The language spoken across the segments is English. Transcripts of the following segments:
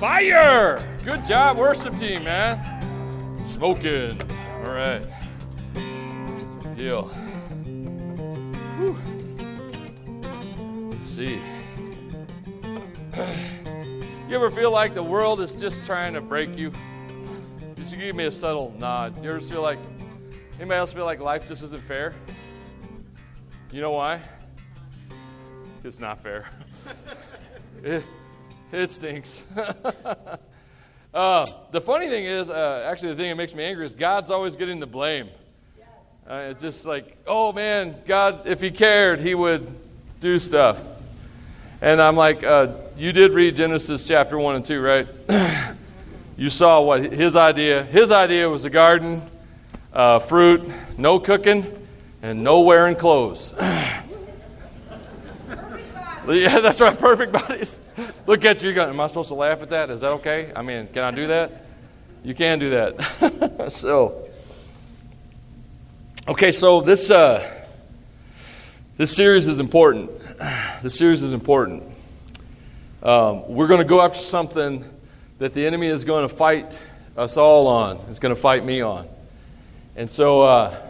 Fire! Good job, worship team, man. Smoking. All right. Good deal. Whew. Let's see. You ever feel like the world is just trying to break you? Just give me a subtle nod. You ever feel like anybody else feel like life just isn't fair? You know why? It's not fair. it, it stinks. uh, the funny thing is, uh, actually, the thing that makes me angry is God's always getting the blame. Uh, it's just like, oh man, God, if He cared, He would do stuff. And I'm like, uh, you did read Genesis chapter 1 and 2, right? you saw what his idea, his idea was a garden, uh, fruit, no cooking, and no wearing clothes. yeah, that's right, perfect bodies. Look at you, am I supposed to laugh at that? Is that okay? I mean, can I do that? You can do that. so, okay, so this, uh, this series is important. This series is important. Um, we're going to go after something that the enemy is going to fight us all on. Is going to fight me on. And so uh,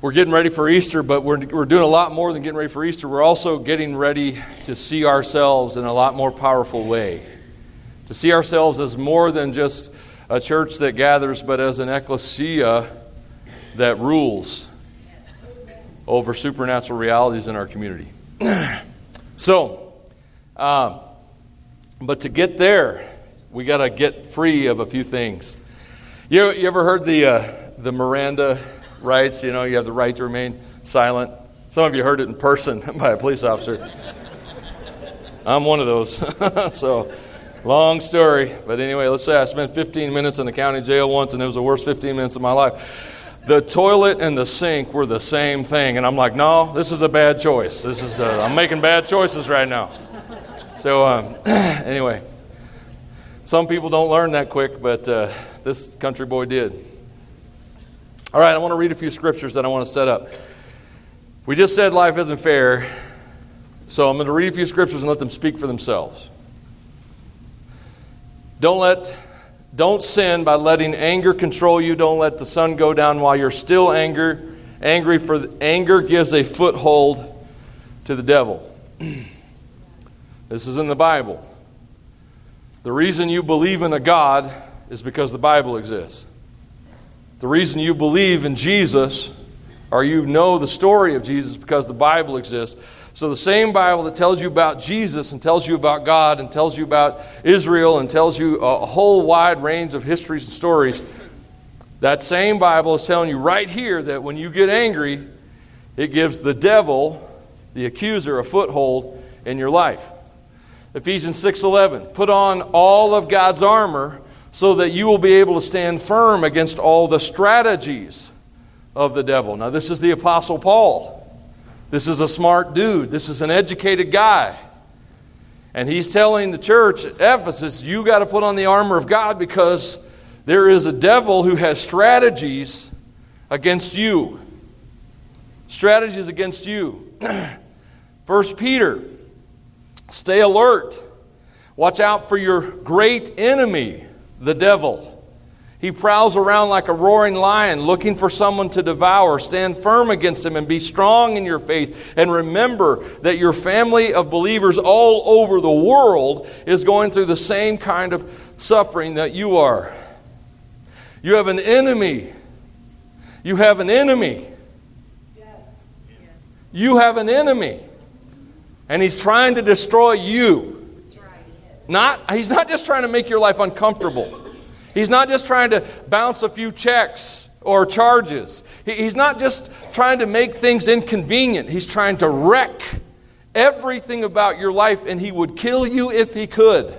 we're getting ready for Easter, but we're, we're doing a lot more than getting ready for Easter. We're also getting ready to see ourselves in a lot more powerful way. To see ourselves as more than just a church that gathers, but as an ecclesia that rules over supernatural realities in our community. so, um, but to get there, we got to get free of a few things. You, you ever heard the, uh, the Miranda rights? You know, you have the right to remain silent. Some of you heard it in person by a police officer. I'm one of those. so, long story. But anyway, let's say I spent 15 minutes in the county jail once, and it was the worst 15 minutes of my life the toilet and the sink were the same thing. And I'm like, no, this is a bad choice. This is, uh, I'm making bad choices right now. So, um, anyway, some people don't learn that quick, but uh, this country boy did. All right, I want to read a few scriptures that I want to set up. We just said life isn't fair, so I'm going to read a few scriptures and let them speak for themselves. Don't let don't sin by letting anger control you. Don't let the sun go down while you're still anger, angry, for anger gives a foothold to the devil. this is in the Bible. The reason you believe in a God is because the Bible exists. The reason you believe in Jesus or you know the story of Jesus because the Bible exists. So, the same Bible that tells you about Jesus and tells you about God and tells you about Israel and tells you a whole wide range of histories and stories, that same Bible is telling you right here that when you get angry, it gives the devil, the accuser, a foothold in your life. Ephesians 6:11 Put on all of God's armor so that you will be able to stand firm against all the strategies of the devil. Now this is the apostle Paul. This is a smart dude. This is an educated guy. And he's telling the church at Ephesus, you got to put on the armor of God because there is a devil who has strategies against you. Strategies against you. First Peter, stay alert. Watch out for your great enemy, the devil. He prowls around like a roaring lion looking for someone to devour. Stand firm against him and be strong in your faith. And remember that your family of believers all over the world is going through the same kind of suffering that you are. You have an enemy. You have an enemy. Yes. You have an enemy. And he's trying to destroy you. Not, he's not just trying to make your life uncomfortable. He's not just trying to bounce a few checks or charges. He's not just trying to make things inconvenient. He's trying to wreck everything about your life, and he would kill you if he could.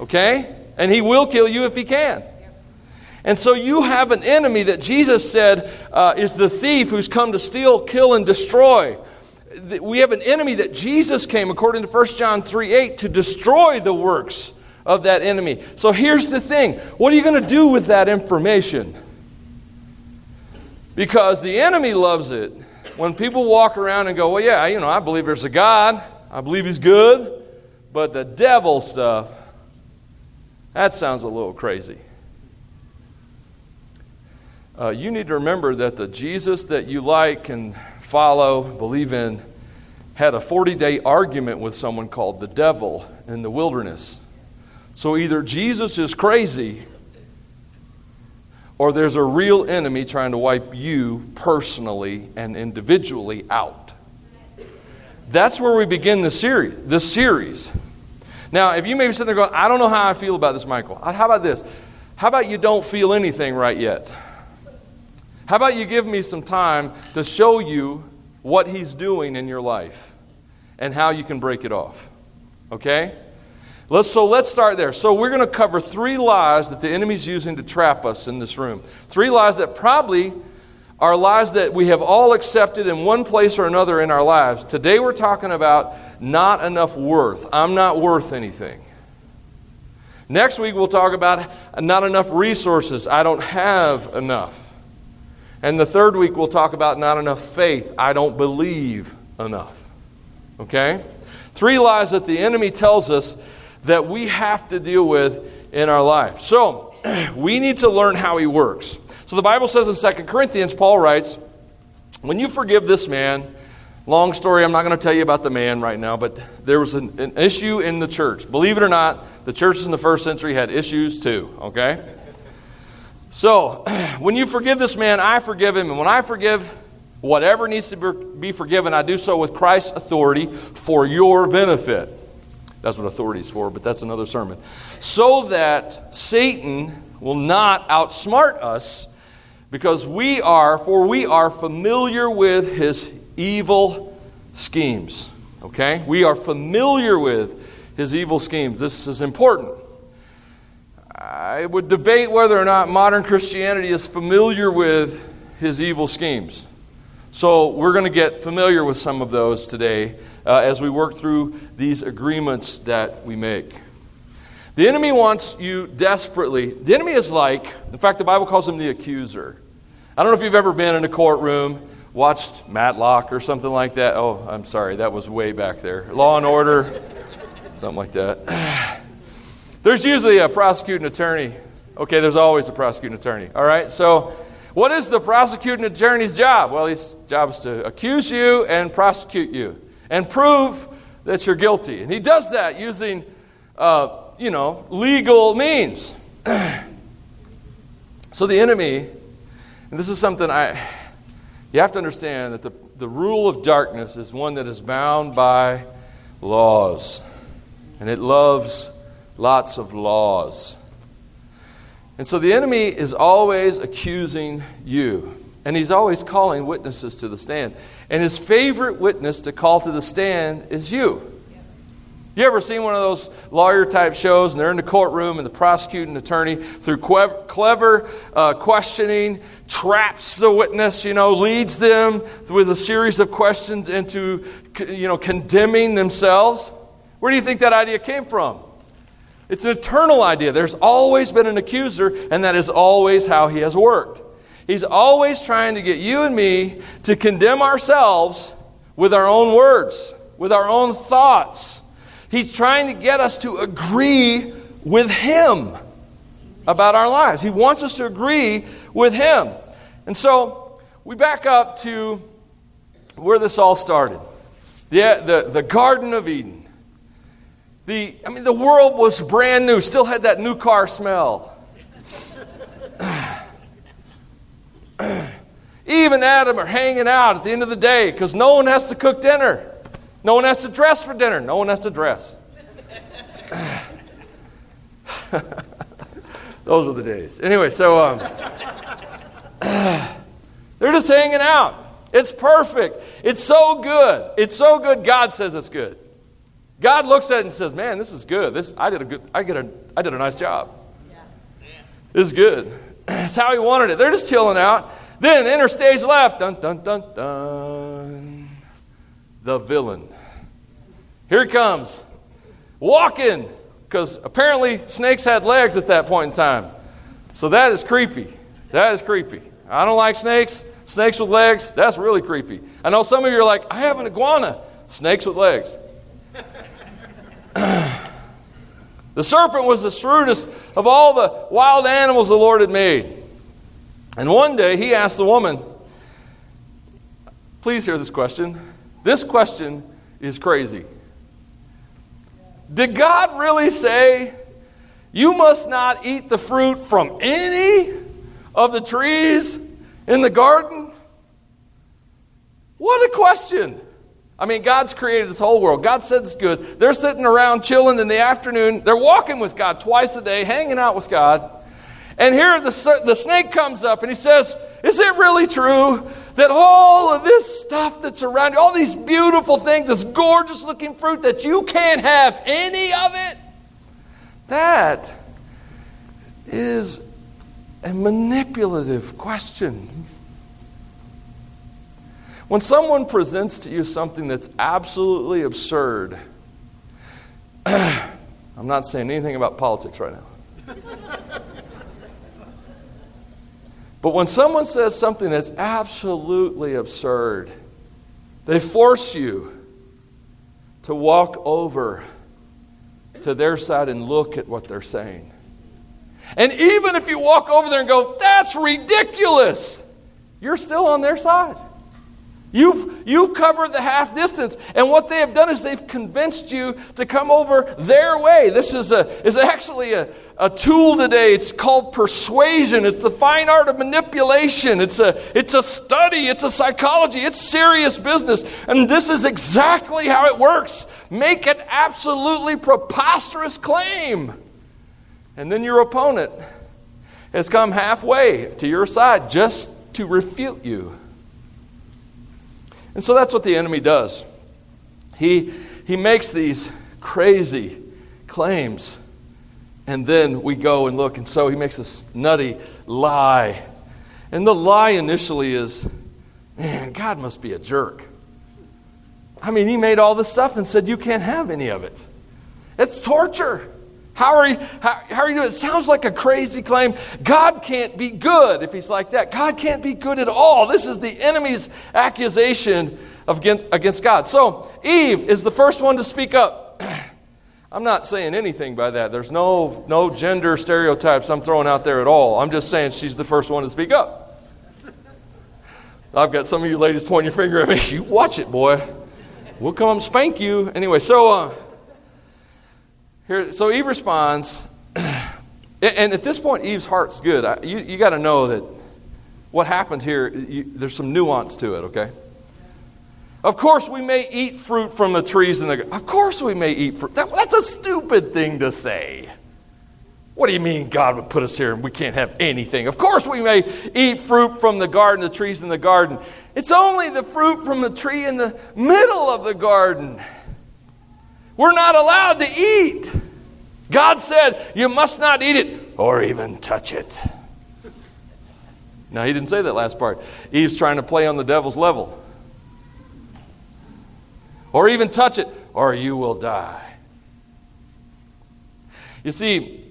Okay? And he will kill you if he can. And so you have an enemy that Jesus said uh, is the thief who's come to steal, kill, and destroy. We have an enemy that Jesus came, according to 1 John 3 8, to destroy the works of that enemy. So here's the thing what are you going to do with that information? Because the enemy loves it when people walk around and go, Well, yeah, you know, I believe there's a God, I believe he's good, but the devil stuff, That sounds a little crazy. Uh, you need to remember that the Jesus that you like and follow, believe in, had a 40 day argument with someone called the devil in the wilderness. So either Jesus is crazy or there's a real enemy trying to wipe you personally and individually out. That's where we begin the series. This series. Now, if you may be sitting there going, I don't know how I feel about this, Michael. How about this? How about you don't feel anything right yet? How about you give me some time to show you what he's doing in your life and how you can break it off? Okay? Let's, so let's start there. So we're going to cover three lies that the enemy's using to trap us in this room. Three lies that probably are lies that we have all accepted in one place or another in our lives. Today we're talking about not enough worth. I'm not worth anything. Next week we'll talk about not enough resources. I don't have enough. And the third week we'll talk about not enough faith. I don't believe enough. Okay? Three lies that the enemy tells us that we have to deal with in our life. So, we need to learn how he works. So the Bible says in 2 Corinthians, Paul writes, When you forgive this man, long story, I'm not going to tell you about the man right now, but there was an, an issue in the church. Believe it or not, the churches in the first century had issues too, okay? So, when you forgive this man, I forgive him. And when I forgive whatever needs to be forgiven, I do so with Christ's authority for your benefit. That's what authority is for, but that's another sermon. So that Satan will not outsmart us because we are, for we are familiar with his evil schemes. Okay? We are familiar with his evil schemes. This is important. I would debate whether or not modern Christianity is familiar with his evil schemes. So we're going to get familiar with some of those today uh, as we work through these agreements that we make. The enemy wants you desperately. The enemy is like, in fact, the Bible calls him the accuser. I don't know if you've ever been in a courtroom, watched Matlock or something like that. Oh, I'm sorry, that was way back there. Law and Order, something like that. There's usually a prosecuting attorney. Okay, there's always a prosecuting attorney. All right, so what is the prosecuting attorney's job? Well, his job is to accuse you and prosecute you and prove that you're guilty. And he does that using uh, you know, legal means. so the enemy, and this is something I, you have to understand that the, the rule of darkness is one that is bound by laws, and it loves lots of laws. And so the enemy is always accusing you, and he's always calling witnesses to the stand. And his favorite witness to call to the stand is you. You ever seen one of those lawyer type shows and they're in the courtroom and the prosecuting attorney, through clever uh, questioning, traps the witness, you know, leads them with a series of questions into, you know, condemning themselves? Where do you think that idea came from? It's an eternal idea. There's always been an accuser, and that is always how he has worked. He's always trying to get you and me to condemn ourselves with our own words, with our own thoughts He's trying to get us to agree with Him about our lives. He wants us to agree with Him. And so we back up to where this all started the, the, the Garden of Eden. The, I mean, the world was brand new, still had that new car smell. Eve and Adam are hanging out at the end of the day because no one has to cook dinner. No one has to dress for dinner. No one has to dress. Those are the days. Anyway, so um, they're just hanging out. It's perfect. It's so good. It's so good. God says it's good. God looks at it and says, "Man, this is good. This I did a good. I get a. I did a nice job. This is good. That's how He wanted it. They're just chilling out. Then enter stage left. Dun dun dun dun the villain. Here he comes, walking, because apparently snakes had legs at that point in time. So that is creepy. That is creepy. I don't like snakes. Snakes with legs, that's really creepy. I know some of you are like, I have an iguana. Snakes with legs. The serpent was the shrewdest of all the wild animals the Lord had made. And one day he asked the woman, Please hear this question. This question is crazy. Did God really say, You must not eat the fruit from any of the trees in the garden? What a question. I mean, God's created this whole world. God said it's good. They're sitting around chilling in the afternoon. They're walking with God twice a day, hanging out with God. And here the, the snake comes up and he says, Is it really true that all of this stuff that's around you, all these beautiful things, this gorgeous looking fruit, that you can't have any of it? That is a manipulative question. When someone presents to you something that's absolutely absurd, I'm not saying anything about politics right now. but when someone says something that's absolutely absurd, they force you to walk over to their side and look at what they're saying. And even if you walk over there and go, that's ridiculous, you're still on their side. You've, you've covered the half distance. And what they have done is they've convinced you to come over their way. This is, a, is actually a, a tool today. It's called persuasion. It's the fine art of manipulation. It's a, it's a study. It's a psychology. It's serious business. And this is exactly how it works. Make an absolutely preposterous claim. And then your opponent has come halfway to your side just to refute you. And so that's what the enemy does. He, he makes these crazy claims, and then we go and look, and so he makes this nutty lie. And the lie initially is man, God must be a jerk. I mean, he made all this stuff and said, You can't have any of it. It's torture. How are, you, how, how, are you doing? It sounds like a crazy claim. God can't be good if he's like that. God can't be good at all. This is the enemy's accusation against, against God. So, Eve is the first one to speak up. I'm not saying anything by that. There's no, no gender stereotypes I'm throwing out there at all. I'm just saying she's the first one to speak up. I've got some of you ladies pointing your finger at me. You watch it, boy. We'll come spank you. Anyway, so. Uh, here, so Eve responds, and at this point, Eve's heart's good. You, you got to know that what happened here, you, there's some nuance to it, okay? Of course, we may eat fruit from the trees in the. Of course, we may eat fruit. That, that's a stupid thing to say. What do you mean God would put us here and we can't have anything? Of course, we may eat fruit from the garden, the trees in the garden. It's only the fruit from the tree in the middle of the garden we're not allowed to eat. God said, You must not eat it or even touch it. Now, he didn't say that last part. Eve's trying to play on the devil's level. Or even touch it, or you will die. You see,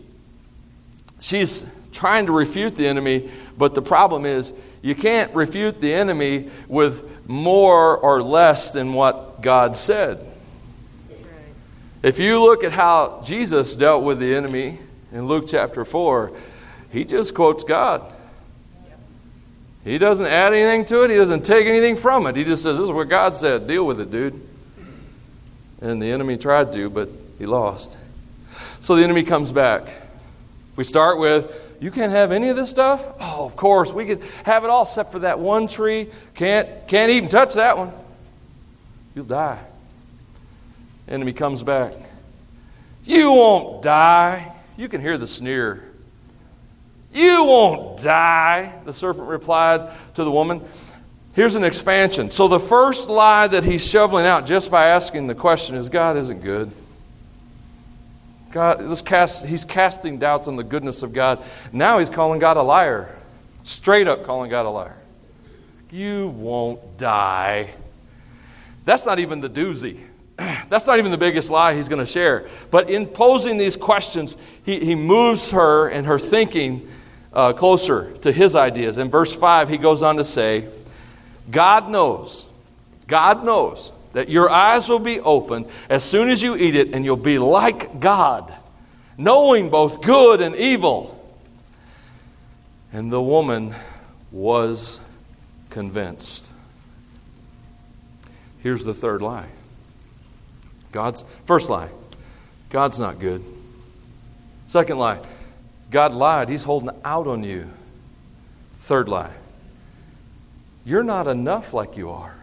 she's trying to refute the enemy, but the problem is you can't refute the enemy with more or less than what God said. If you look at how Jesus dealt with the enemy in Luke chapter 4, he just quotes God. He doesn't add anything to it, he doesn't take anything from it. He just says, This is what God said. Deal with it, dude. And the enemy tried to, but he lost. So the enemy comes back. We start with, You can't have any of this stuff? Oh, of course. We could have it all except for that one tree. Can't, can't even touch that one. You'll die enemy comes back. You won't die. You can hear the sneer. You won't die, the serpent replied to the woman. Here's an expansion. So, the first lie that he's shoveling out just by asking the question is God isn't good. God, this cast, he's casting doubts on the goodness of God. Now he's calling God a liar. Straight up calling God a liar. You won't die. That's not even the doozy. that's not even the biggest lie he's going to share. But in posing these questions, he, he moves her and her thinking uh, closer to his ideas. In verse 5, he goes on to say, God knows, God knows that your eyes will be opened as soon as you eat it, and you'll be like God, knowing both good and evil. And the woman was convinced. Here's the third lie. God's first lie. God's not good. Second lie. God lied. He's holding out on you. Third lie. You're not enough like you are.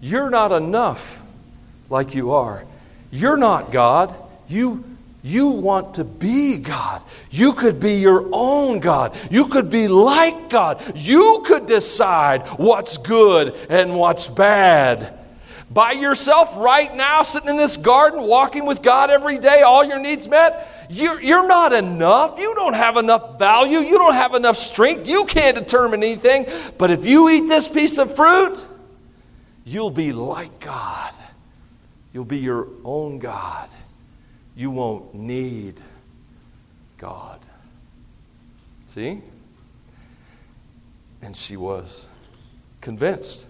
You're not enough like you are. You're not God. You you want to be God. You could be your own God. You could be like God. You could decide what's good and what's bad. By yourself right now, sitting in this garden, walking with God every day, all your needs met, you're, you're not enough. You don't have enough value. You don't have enough strength. You can't determine anything. But if you eat this piece of fruit, you'll be like God. You'll be your own God you won't need God. See? And she was convinced.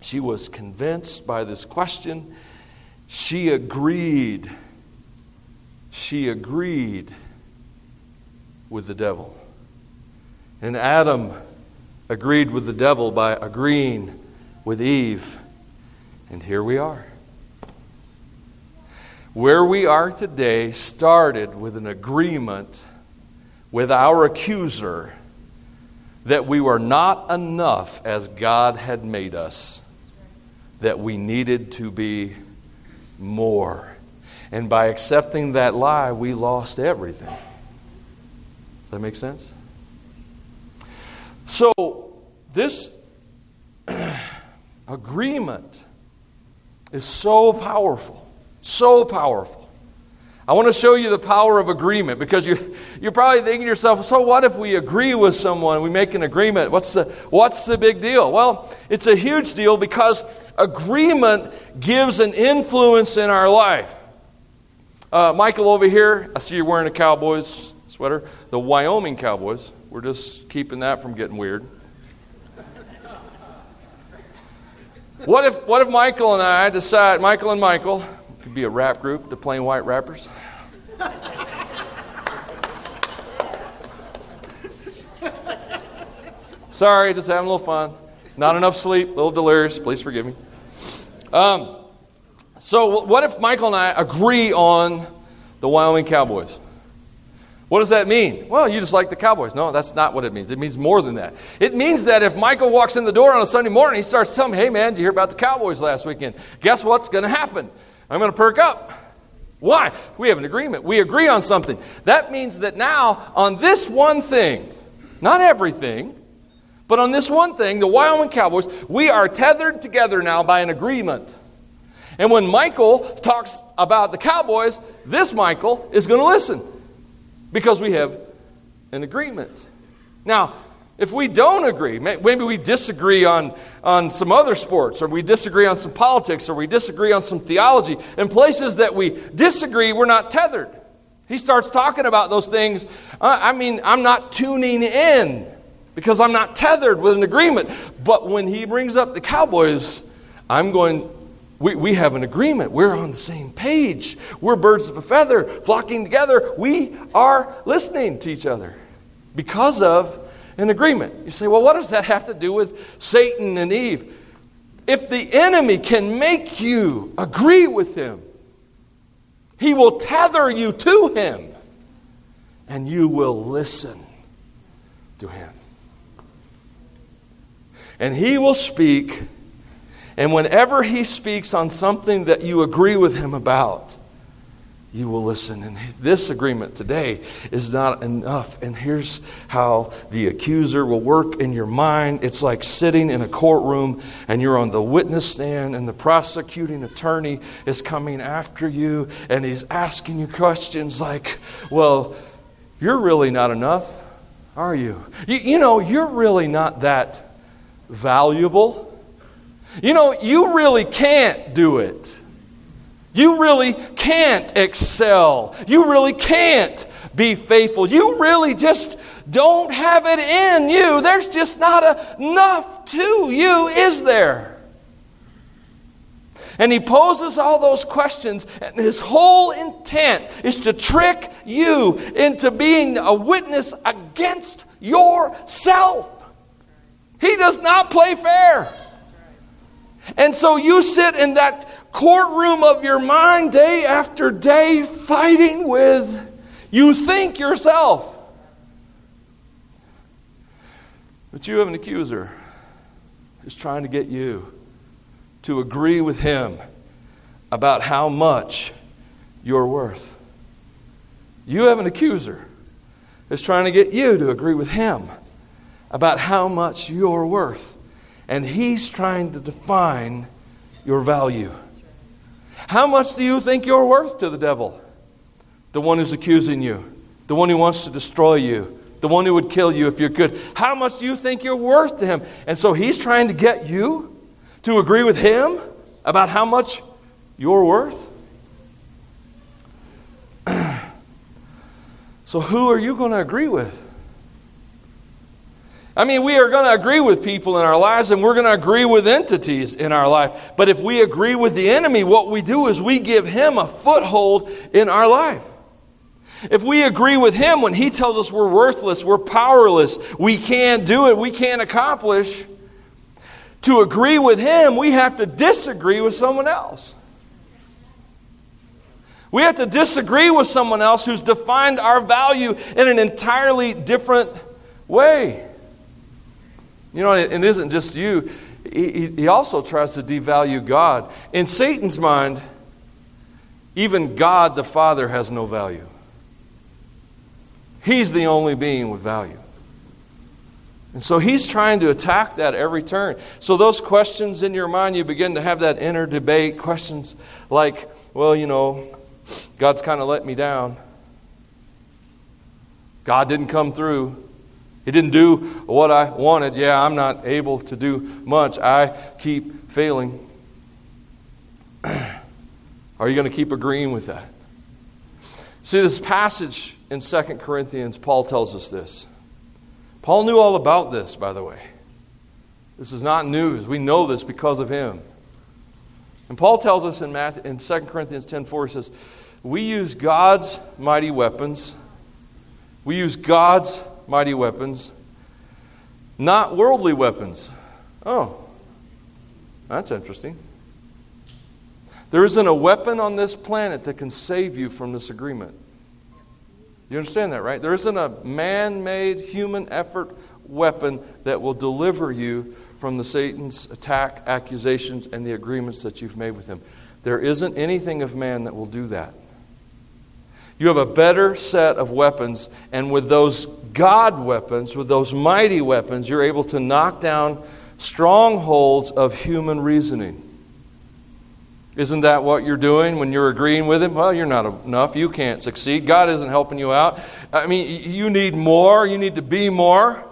She was convinced by this question. She agreed. She agreed with the devil. And Adam agreed with the devil by agreeing with Eve. And here we are. Where we are today started with an agreement with our accuser that we were not enough as God had made us, that we needed to be more. And by accepting that lie, we lost everything. Does that make sense? So, this agreement is so powerful. So powerful. I want to show you the power of agreement because you, you're probably thinking to yourself, so what if we agree with someone, we make an agreement? What's the, what's the big deal? Well, it's a huge deal because agreement gives an influence in our life. Uh, Michael over here, I see you're wearing a Cowboys sweater, the Wyoming Cowboys. We're just keeping that from getting weird. What if, what if Michael and I decide, Michael and Michael, be a rap group, the Plain White Rappers. Sorry, just having a little fun. Not enough sleep, a little delirious. Please forgive me. Um, so, what if Michael and I agree on the Wyoming Cowboys? What does that mean? Well, you just like the Cowboys. No, that's not what it means. It means more than that. It means that if Michael walks in the door on a Sunday morning, he starts telling me, hey, man, did you hear about the Cowboys last weekend? Guess what's going to happen? I'm going to perk up. Why? We have an agreement. We agree on something. That means that now, on this one thing, not everything, but on this one thing, the Wyoming Cowboys, we are tethered together now by an agreement. And when Michael talks about the Cowboys, this Michael is going to listen because we have an agreement. Now, if we don't agree, maybe we disagree on, on some other sports, or we disagree on some politics, or we disagree on some theology, in places that we disagree, we're not tethered. He starts talking about those things. I mean, I'm not tuning in because I'm not tethered with an agreement. But when he brings up the Cowboys, I'm going, we, we have an agreement. We're on the same page. We're birds of a feather flocking together. We are listening to each other because of an agreement. You say, well, what does that have to do with Satan and Eve? If the enemy can make you agree with him, he will tether you to him and you will listen to him. And he will speak, and whenever he speaks on something that you agree with him about, you will listen. And this agreement today is not enough. And here's how the accuser will work in your mind it's like sitting in a courtroom and you're on the witness stand, and the prosecuting attorney is coming after you and he's asking you questions like, Well, you're really not enough, are you? You, you know, you're really not that valuable. You know, you really can't do it. You really can't excel. You really can't be faithful. You really just don't have it in you. There's just not enough to you, is there? And he poses all those questions, and his whole intent is to trick you into being a witness against yourself. He does not play fair. And so you sit in that courtroom of your mind day after day fighting with you think yourself. But you have an accuser who's trying to get you to agree with him about how much you're worth. You have an accuser who's trying to get you to agree with him about how much you're worth. And he's trying to define your value. How much do you think you're worth to the devil? The one who's accusing you, the one who wants to destroy you, the one who would kill you if you're good. How much do you think you're worth to him? And so he's trying to get you to agree with him about how much you're worth. so who are you going to agree with? I mean, we are going to agree with people in our lives and we're going to agree with entities in our life. But if we agree with the enemy, what we do is we give him a foothold in our life. If we agree with him when he tells us we're worthless, we're powerless, we can't do it, we can't accomplish, to agree with him, we have to disagree with someone else. We have to disagree with someone else who's defined our value in an entirely different way. You know, it isn't just you, he, he also tries to devalue God. In Satan's mind, even God the Father has no value. He's the only being with value. And so he's trying to attack that every turn. So, those questions in your mind, you begin to have that inner debate. Questions like, well, you know, God's kind of let me down. God didn't come through. He didn't do what I wanted. Yeah, I'm not able to do much. I keep failing. Are you going to keep agreeing with that? See, this passage in 2 Corinthians, Paul tells us this. Paul knew all about this, by the way. This is not news. We know this because of him. And Paul tells us in, Matthew, in 2 Corinthians 10.4, he says, We use God's mighty weapons. We use God's mighty weapons, not worldly weapons. Oh, that's interesting. There isn't a weapon on this planet that can save you from this agreement. You understand that, right? There isn't a man made human effort weapon that will deliver you from the Satan's attack, accusations, and the agreements that you've made with him. There isn't anything of man that will do that. You have a better set of weapons, and with those God weapons, with those mighty weapons, you're able to knock down strongholds of human reasoning. Isn't that what you're doing when you're agreeing with Him? Well, you're not enough. You can't succeed. God isn't helping you out. I mean, you need more. You need to be more.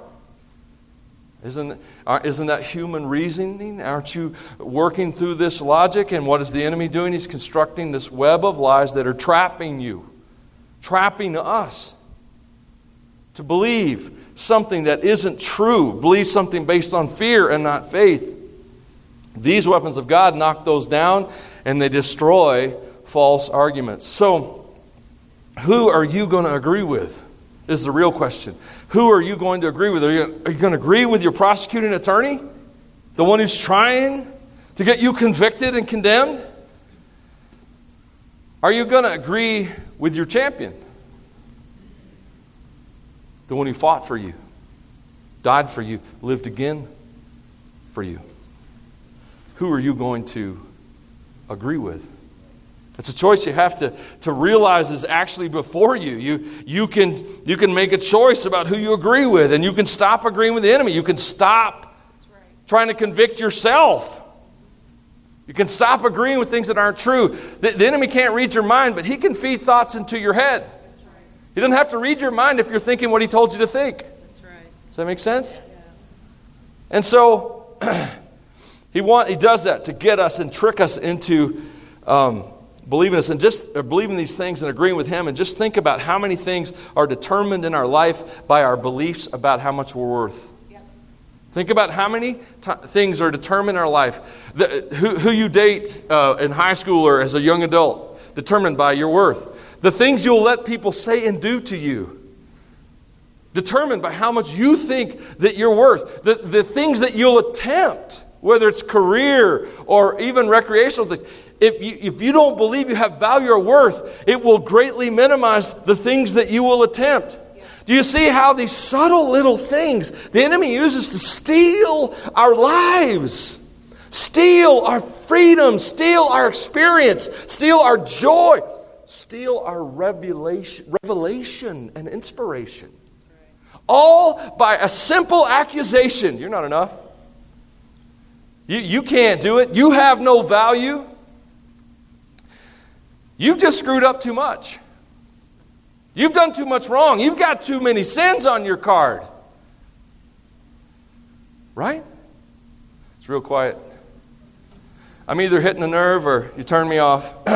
Isn't, uh, isn't that human reasoning? Aren't you working through this logic? And what is the enemy doing? He's constructing this web of lies that are trapping you trapping us to believe something that isn't true, believe something based on fear and not faith. These weapons of God knock those down and they destroy false arguments. So, who are you going to agree with? Is the real question. Who are you going to agree with? Are you, are you going to agree with your prosecuting attorney? The one who's trying to get you convicted and condemned? Are you going to agree with your champion? The one who fought for you, died for you, lived again for you. Who are you going to agree with? It's a choice you have to, to realize is actually before you. You, you, can, you can make a choice about who you agree with, and you can stop agreeing with the enemy. You can stop right. trying to convict yourself. You can stop agreeing with things that aren't true. The, the, enemy can't read your mind, but he can feed thoughts into your head. He doesn't have to read your mind if you're thinking what he told you to think. Right. Does that make sense? Yeah. And so he want, he does that to get us and trick us into um, believing us and just believing these things and agreeing with him. And just think about how many things are determined in our life by our beliefs about how much we're worth. Think about how many t- things are determined in our life. The, who, who, you date uh, in high school or as a young adult, determined by your worth. The things you'll let people say and do to you, determined by how much you think that you're worth. The, the things that you'll attempt, whether it's career or even recreational things. If you, if you don't believe you have value or worth, it will greatly minimize the things that you will attempt. Do you see how these subtle little things the enemy uses to steal our lives, steal our freedom, steal our experience, steal our joy, steal our revelation, revelation and inspiration? All by a simple accusation. You're not enough. You, you can't do it. You have no value. You've just screwed up too much. You've done too much wrong. You've got too many sins on your card. Right? It's real quiet. I'm either hitting a nerve or you turn me off.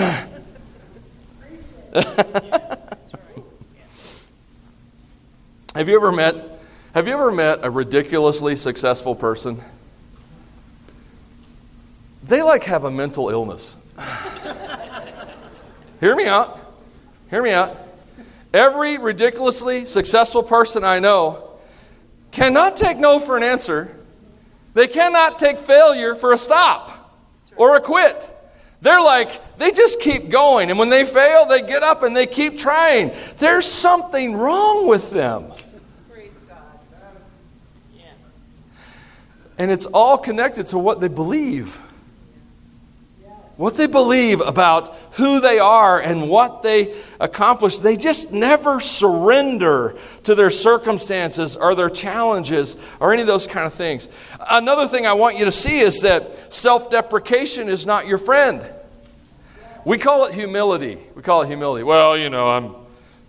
have you ever met have you ever met a ridiculously successful person? They like have a mental illness. Hear me out. Hear me out. Every ridiculously successful person I know cannot take no for an answer. They cannot take failure for a stop or a quit. They're like, they just keep going. And when they fail, they get up and they keep trying. There's something wrong with them. Praise God. Yeah. And it's all connected to what they believe what they believe about who they are and what they accomplish. They just never surrender to their circumstances or their challenges or any of those kind of things. Another thing I want you to see is that self deprecation is not your friend. We call it humility. We call it humility. Well, you know, I'm,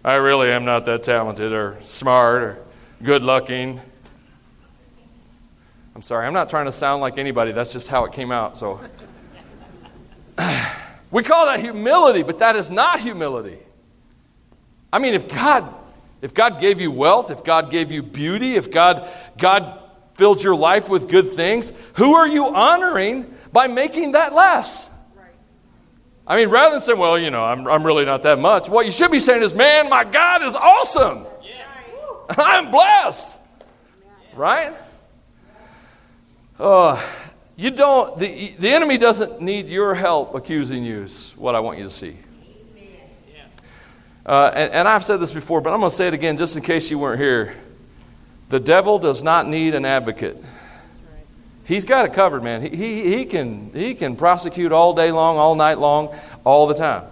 I really am not that talented or smart or good looking. I'm sorry, I'm not trying to sound like anybody. That's just how it came out. So. We call that humility, but that is not humility. I mean, if God, if God gave you wealth, if God gave you beauty, if God, God filled your life with good things, who are you honoring by making that less? I mean, rather than saying, well, you know, I'm, I'm really not that much, what you should be saying is, man, my God is awesome. Yeah. I'm blessed. Right? Oh, you don't, the, the enemy doesn't need your help accusing you, is what I want you to see. Uh, and, and I've said this before, but I'm going to say it again just in case you weren't here. The devil does not need an advocate. He's got it covered, man. He, he, he, can, he can prosecute all day long, all night long, all the time.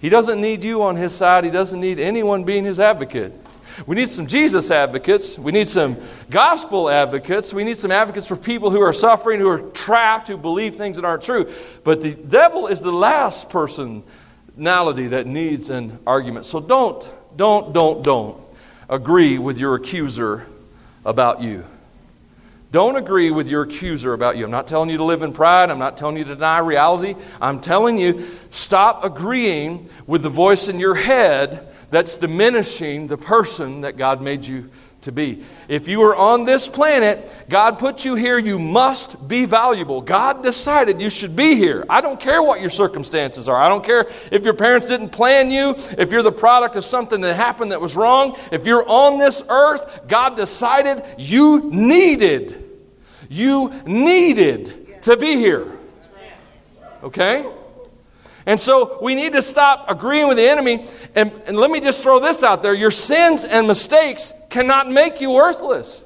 He doesn't need you on his side. He doesn't need anyone being his advocate. We need some Jesus advocates. We need some gospel advocates. We need some advocates for people who are suffering, who are trapped, who believe things that aren't true. But the devil is the last personality that needs an argument. So don't, don't, don't, don't agree with your accuser about you. Don't agree with your accuser about you. I'm not telling you to live in pride. I'm not telling you to deny reality. I'm telling you, stop agreeing with the voice in your head that's diminishing the person that God made you to be. If you are on this planet, God put you here, you must be valuable. God decided you should be here. I don't care what your circumstances are. I don't care if your parents didn't plan you, if you're the product of something that happened that was wrong. If you're on this earth, God decided you needed, you needed to be here. Okay? And so we need to stop agreeing with the enemy. And, and, let me just throw this out there your sins and mistakes cannot make you worthless.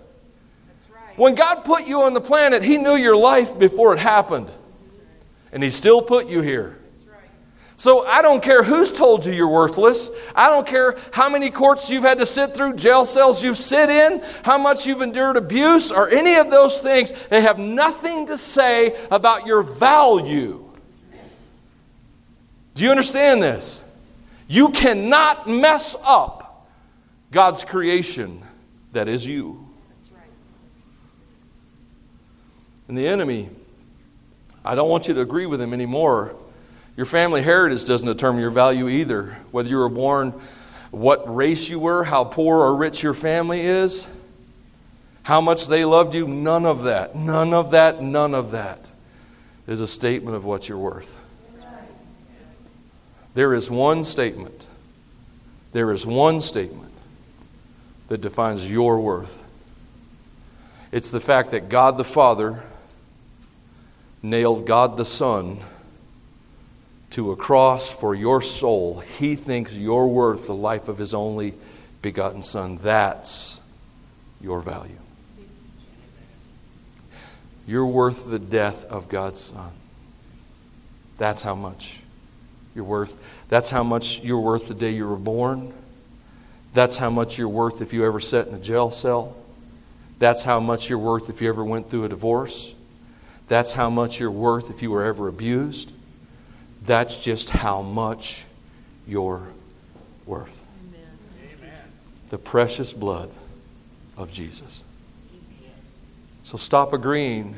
When God put you on the planet, He knew your life before it happened. And He still put you here. So I don't care who's told you you're worthless. I don't care how many courts you've had to sit through, jail cells you've sit in, how much you've endured abuse, or any of those things. They have nothing to say about your value. Do you understand this? You cannot mess up God's creation that is you. And the enemy, I don't want you to agree with him anymore. Your family heritage doesn't determine your value either. Whether you were born, what race you were, how poor or rich your family is, how much they loved you, none of that, none of that, none of that is a statement of what you're worth. There is one statement, there is one statement that defines your worth. It's the fact that God the Father nailed God the Son to a cross for your soul. He thinks you're worth the life of His only begotten Son. That's your value. You're worth the death of God's Son. That's how much you're worth. That's how much you're worth the day you were born. That's how much you're worth if you ever sat in a jail cell. That's how much you're worth if you ever went through a divorce. That's how much you're worth if you were ever abused. That's just how much you're worth. Amen. The precious blood of Jesus. So stop agreeing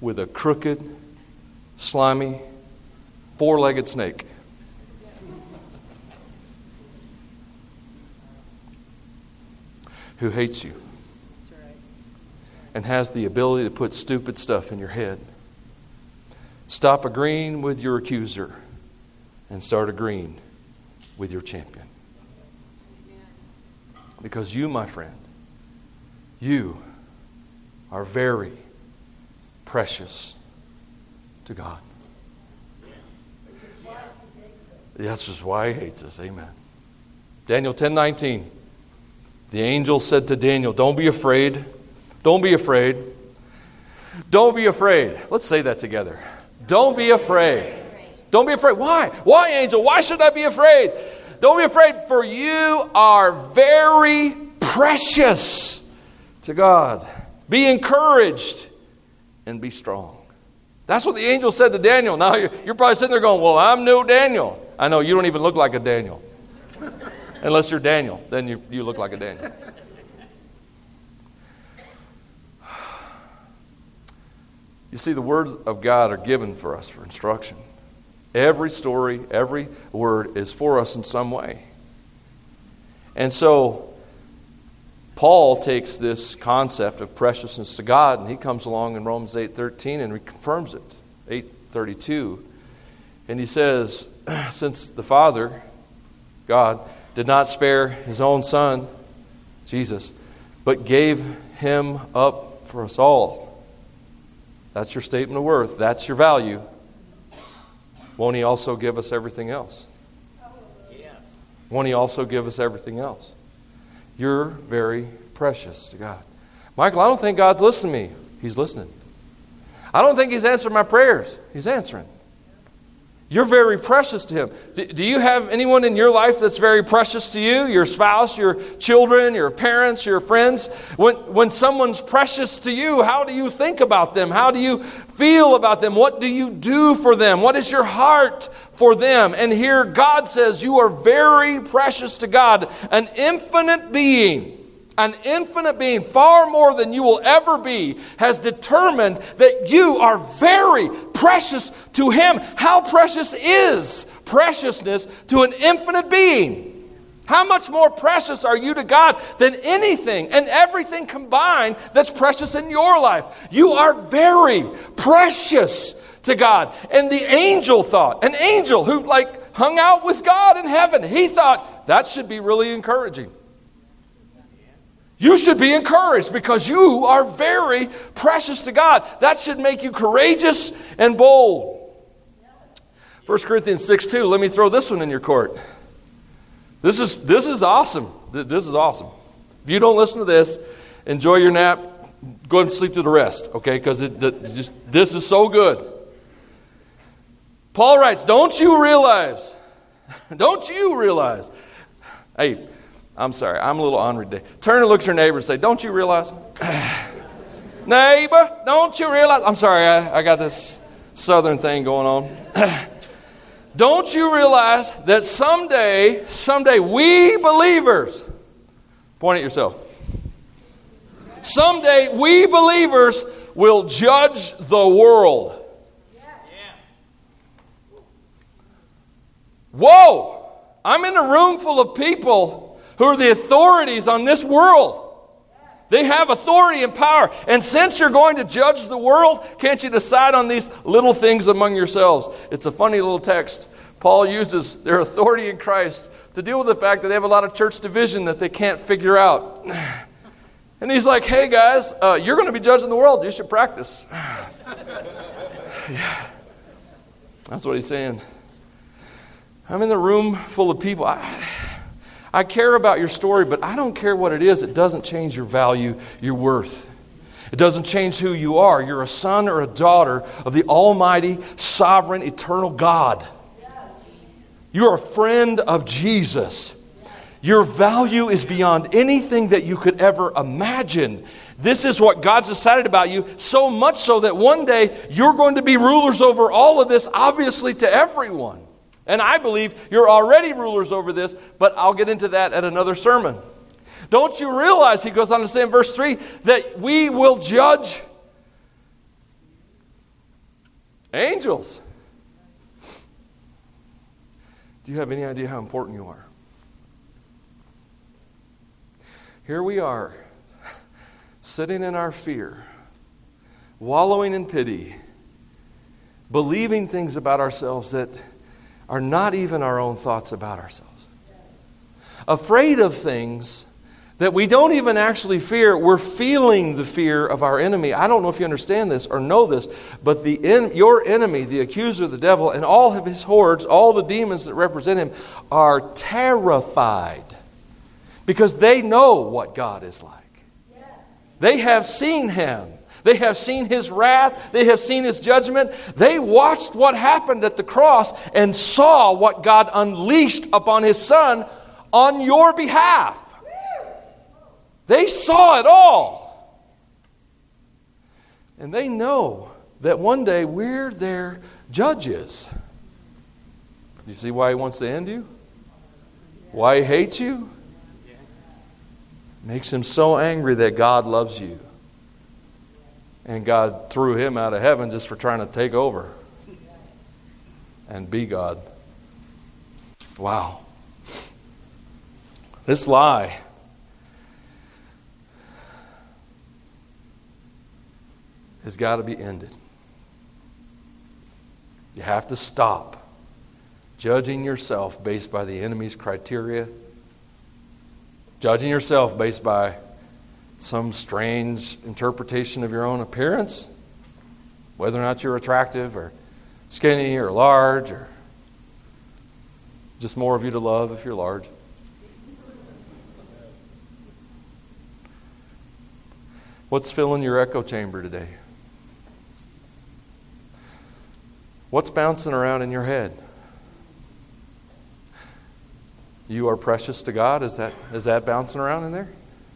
with a crooked, slimy, four legged snake. Who hates you and has the ability to put stupid stuff in your head. Stop agreeing with your accuser and start agreeing with your champion. Because you, my friend, you are very precious to God. That's just why he hates us. Amen. Daniel 10 19. The angel said to Daniel, Don't be afraid. Don't be afraid. Don't be afraid. Let's say that together. Don't be afraid. Don't be afraid. Why? Why, angel? Why should I be afraid? Don't be afraid, for you are very precious to God. Be encouraged and be strong. That's what the angel said to Daniel. Now you're, probably sitting there going, Well, I'm no Daniel. I know you don't even look like a Daniel. Unless you're Daniel, then you, you look like a Daniel. You see, the words of God are given for us for instruction. Every story, every word is for us in some way. And so, Paul takes this concept of preciousness to God and he comes along in Romans 8:13 and reconfirms it. 8:32. And he says, since the Father, God, did not spare his own son, Jesus, but gave him up for us all. That's your statement of worth. That's your value. Won't he also give us everything else? Won't he also give us everything else? You're very precious to God. Michael, I don't think God's listening to me. He's listening. I don't think He's answering my prayers. He's answering. You're very precious to Him. Do you have anyone in your life that's very precious to you? Your spouse, your children, your parents, your friends? When, when someone's precious to you, how do you think about them? How do you feel about them? What do you do for them? What is your heart for them? And here God says, You are very precious to God, an infinite being an infinite being, far more than you will ever be, has determined that you are very precious to Him. How precious is preciousness to an infinite being? How much more precious are you to God than anything and everything combined that's precious in your life? You are very precious to God. And the angel thought, an angel who like hung out with God in heaven, he thought that should be really encouraging. You should be encouraged because you are very precious to God. That should make you courageous and bold. 1 Corinthians 6 2, let me throw this one in your court. This is, this is awesome. This is awesome. If you don't listen to this, enjoy your nap. Go and sleep through the rest, okay? Because this is so good. Paul writes, Don't you realize, don't you realize, hey, I'm sorry, I'm a little ornery today. Turn and look at your neighbor and say, Don't you realize? neighbor, don't you realize? I'm sorry, I, I got this southern thing going on. don't you realize that someday, someday, we believers, point at yourself, someday we believers will judge the world. Whoa! I'm in a room full of people who are the authorities on this world. They have authority and power. And since you're going to judge the world, can't you decide on these little things among yourselves? It's a funny little text. Paul uses their authority in Christ to deal with the fact that they have a lot of church division that they can't figure out. And he's like, hey guys, uh, you're going to be judging the world. You should practice. yeah. That's what he's saying. I'm in the room full of people. I, I care about your story, but I don't care what it is. It doesn't change your value, your worth. It doesn't change who you are. You're a son or a daughter of the Almighty, sovereign, eternal God. You're a friend of Jesus. Your value is beyond anything that you could ever imagine. This is what God's decided about you, so much so that one day you're going to be rulers over all of this, obviously, to everyone. And I believe you're already rulers over this, but I'll get into that at another sermon. Don't you realize, he goes on to say in verse 3, that we will judge angels? Do you have any idea how important you are? Here we are, sitting in our fear, wallowing in pity, believing things about ourselves that are not even our own thoughts about ourselves. Afraid of things that we don't even actually fear. We're feeling the fear of our enemy. I don't know if you understand this or know this, but the en- your enemy, the accuser, the devil, and all of his hordes, all the demons that represent him, are terrified because they know what God is like. They have seen Him. They have seen His wrath. They have seen His judgment. They watched what happened at the cross and saw what God unleashed upon His Son on your behalf. They saw it all. And they know that one day we're their judges. You see why He wants to end you? Why He hates you? Makes him so angry that God loves you. And God threw him out of heaven just for trying to take over and be God. Wow. This lie has got to be ended. You have to stop judging yourself based by the enemy's criteria Judging yourself based by some strange interpretation of your own appearance, whether or not you're attractive or skinny or large or just more of you to love if you're large. What's filling your echo chamber today? What's bouncing around in your head? You are precious to God. Is that, is that bouncing around in there?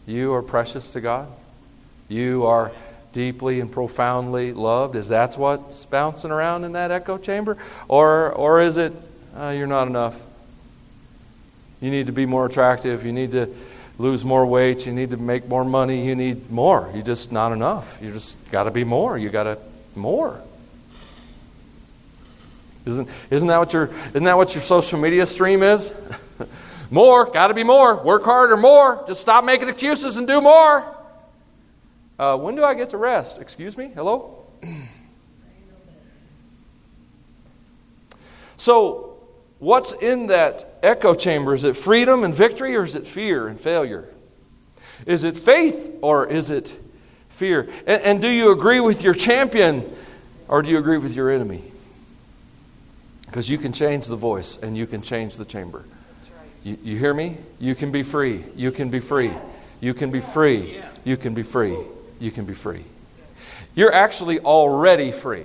You are precious to God. You are deeply and profoundly loved. Is that what's bouncing around in that echo chamber? Or, or is it, uh, you're not enough? You need to be more attractive. You need to lose more weight. You need to make more money. You need more. You're just not enough. You just got to be more. You got to more. Isn't, isn't, that what your, isn't that what your social media stream is? More, got to be more. Work harder, more. Just stop making excuses and do more. Uh, when do I get to rest? Excuse me? Hello? so, what's in that echo chamber? Is it freedom and victory, or is it fear and failure? Is it faith, or is it fear? And, and do you agree with your champion, or do you agree with your enemy? Because you can change the voice and you can change the chamber. You, you hear me? You can be free. You can be free. You can be free. You can be free. You can be free. You're actually already free.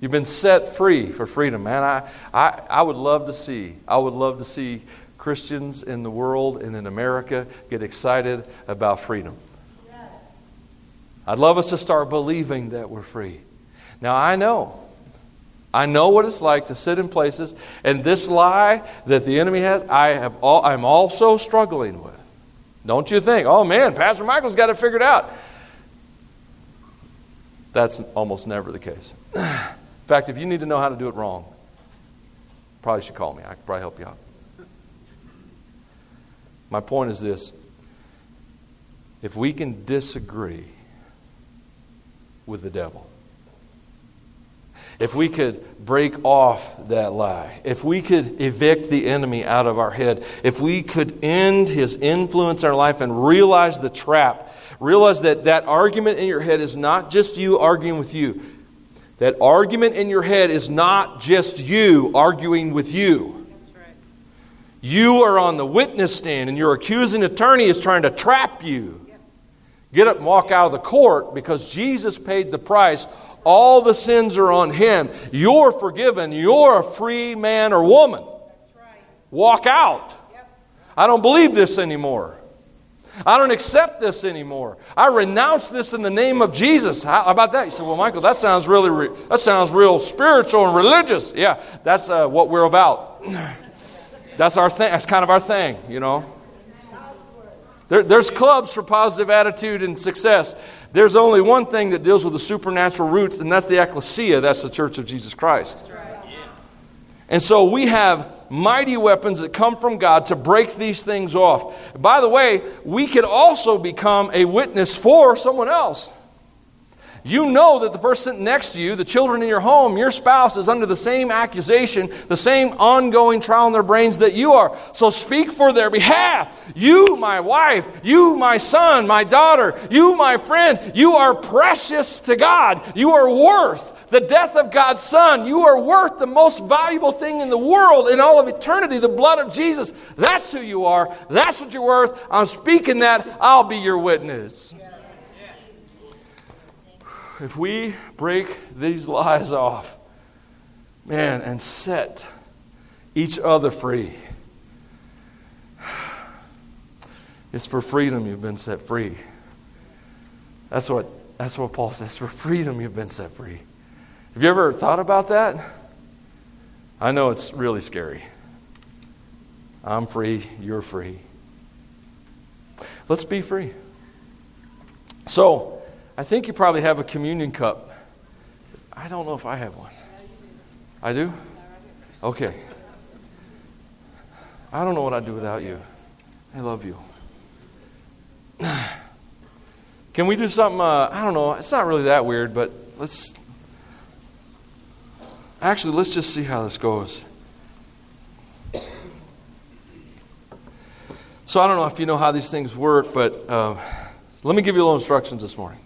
You've been set free for freedom, man. I, I, I would love to see, I would love to see Christians in the world and in America get excited about freedom. I'd love us to start believing that we're free. Now, I know I know what it's like to sit in places, and this lie that the enemy has, I have all, I'm also struggling with. Don't you think, oh man, Pastor Michael's got it figured out? That's almost never the case. in fact, if you need to know how to do it wrong, probably should call me. I could probably help you out. My point is this if we can disagree with the devil, if we could break off that lie, if we could evict the enemy out of our head, if we could end his influence in our life and realize the trap, realize that that argument in your head is not just you arguing with you. That argument in your head is not just you arguing with you. You are on the witness stand, and your accusing attorney is trying to trap you. Get up and walk out of the court because Jesus paid the price. All the sins are on him. You're forgiven. You're a free man or woman. Walk out. I don't believe this anymore. I don't accept this anymore. I renounce this in the name of Jesus. How about that? You say, well, Michael, that sounds really, re- that sounds real spiritual and religious. Yeah, that's uh, what we're about. that's our thing. That's kind of our thing, you know. There, there's clubs for positive attitude and success. There's only one thing that deals with the supernatural roots, and that's the ecclesia. That's the church of Jesus Christ. And so we have mighty weapons that come from God to break these things off. By the way, we could also become a witness for someone else. You know that the person next to you, the children in your home, your spouse is under the same accusation, the same ongoing trial in their brains that you are. So speak for their behalf. You, my wife, you, my son, my daughter, you, my friend, you are precious to God. You are worth the death of God's son. You are worth the most valuable thing in the world in all of eternity, the blood of Jesus. That's who you are. That's what you're worth. I'm speaking that. I'll be your witness if we break these lies off, man, and set each other free, it's for freedom you've been set free. That's what, that's what Paul says. For freedom you've been set free. Have you ever thought about that? I know it's really scary. I'm free, you're free. Let's be free. So, I think you probably have a communion cup. I don't know if I have one. I do? Okay. I don't know what I'd do without you. I love you. Can we do something? Uh, I don't know. It's not really that weird, but let's. Actually, let's just see how this goes. So, I don't know if you know how these things work, but uh, let me give you a little instructions this morning.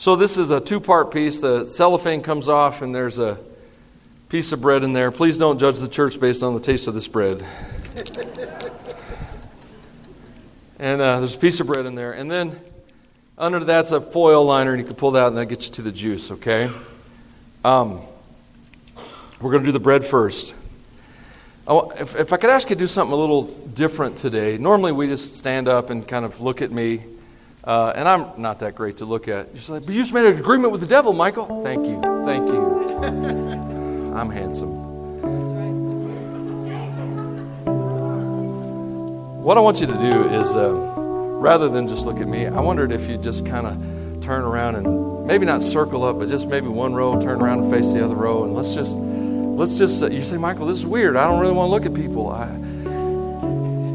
So this is a two part piece. The cellophane comes off, and there's a piece of bread in there. Please don't judge the church based on the taste of this bread. and uh, there's a piece of bread in there. And then under that's a foil liner, and you can pull that and that gets you to the juice, okay? Um, we're going to do the bread first. if, if I could ask you to do something a little different today, normally we just stand up and kind of look at me uh, and I'm not that great to look at. You're like, but you just made an agreement with the devil, Michael. Thank you. Thank you. I'm handsome. What I want you to do is, uh, rather than just look at me, I wondered if you just kind of turn around and maybe not circle up, but just maybe one row, turn around and face the other row, and let's just, let's just. Uh, you say, Michael, this is weird. I don't really want to look at people. I,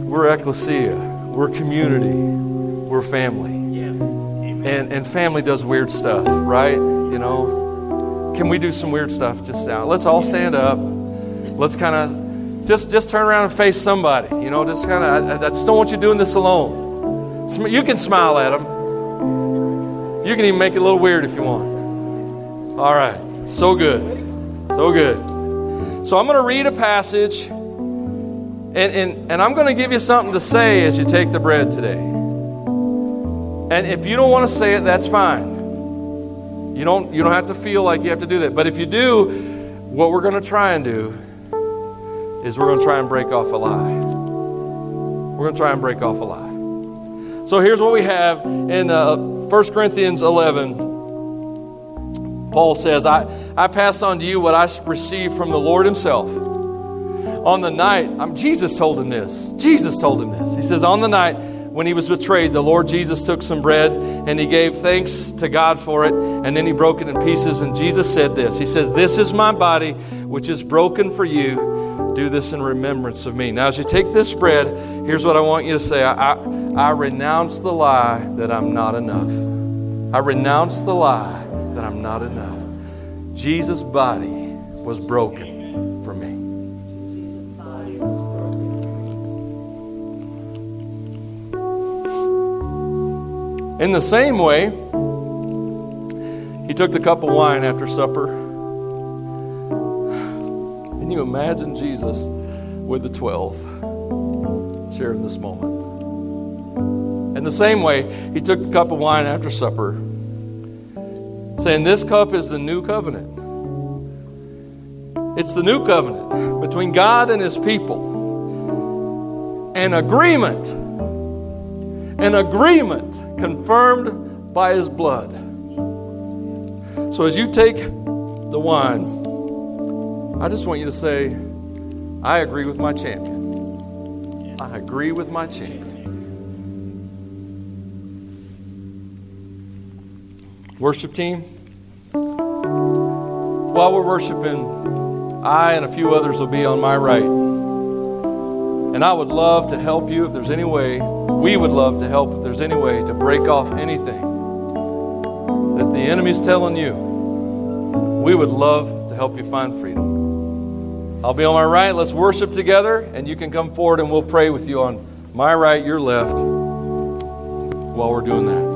we're ecclesia. We're community. We're family. And, and family does weird stuff, right? You know, can we do some weird stuff just now? Let's all stand up. Let's kind of just just turn around and face somebody. You know, just kind of. I, I just don't want you doing this alone. You can smile at them. You can even make it a little weird if you want. All right, so good, so good. So I'm going to read a passage, and, and, and I'm going to give you something to say as you take the bread today. And if you don't want to say it, that's fine. You don't, you don't have to feel like you have to do that. But if you do, what we're going to try and do is we're going to try and break off a lie. We're going to try and break off a lie. So here's what we have in uh, 1 Corinthians 11. Paul says, I, I pass on to you what I received from the Lord Himself. On the night, I'm, Jesus told him this. Jesus told him this. He says, On the night when he was betrayed, the Lord Jesus took some bread and he gave thanks to God for it, and then he broke it in pieces. And Jesus said this He says, This is my body, which is broken for you. Do this in remembrance of me. Now, as you take this bread, here's what I want you to say I, I, I renounce the lie that I'm not enough. I renounce the lie that I'm not enough. Jesus' body was broken In the same way, he took the cup of wine after supper. Can you imagine Jesus with the 12 sharing this moment? In the same way, he took the cup of wine after supper, saying, This cup is the new covenant. It's the new covenant between God and his people. An agreement an agreement confirmed by his blood. So as you take the wine, I just want you to say, I agree with my champion. I agree with my champion. Worship team, while we're worshiping, I and a few others will be on my right. And I would love to help you if there's any way. We would love to help if there's any way to break off anything that the enemy's telling you. We would love to help you find freedom. I'll be on my right. Let's worship together, and you can come forward and we'll pray with you on my right, your left, while we're doing that.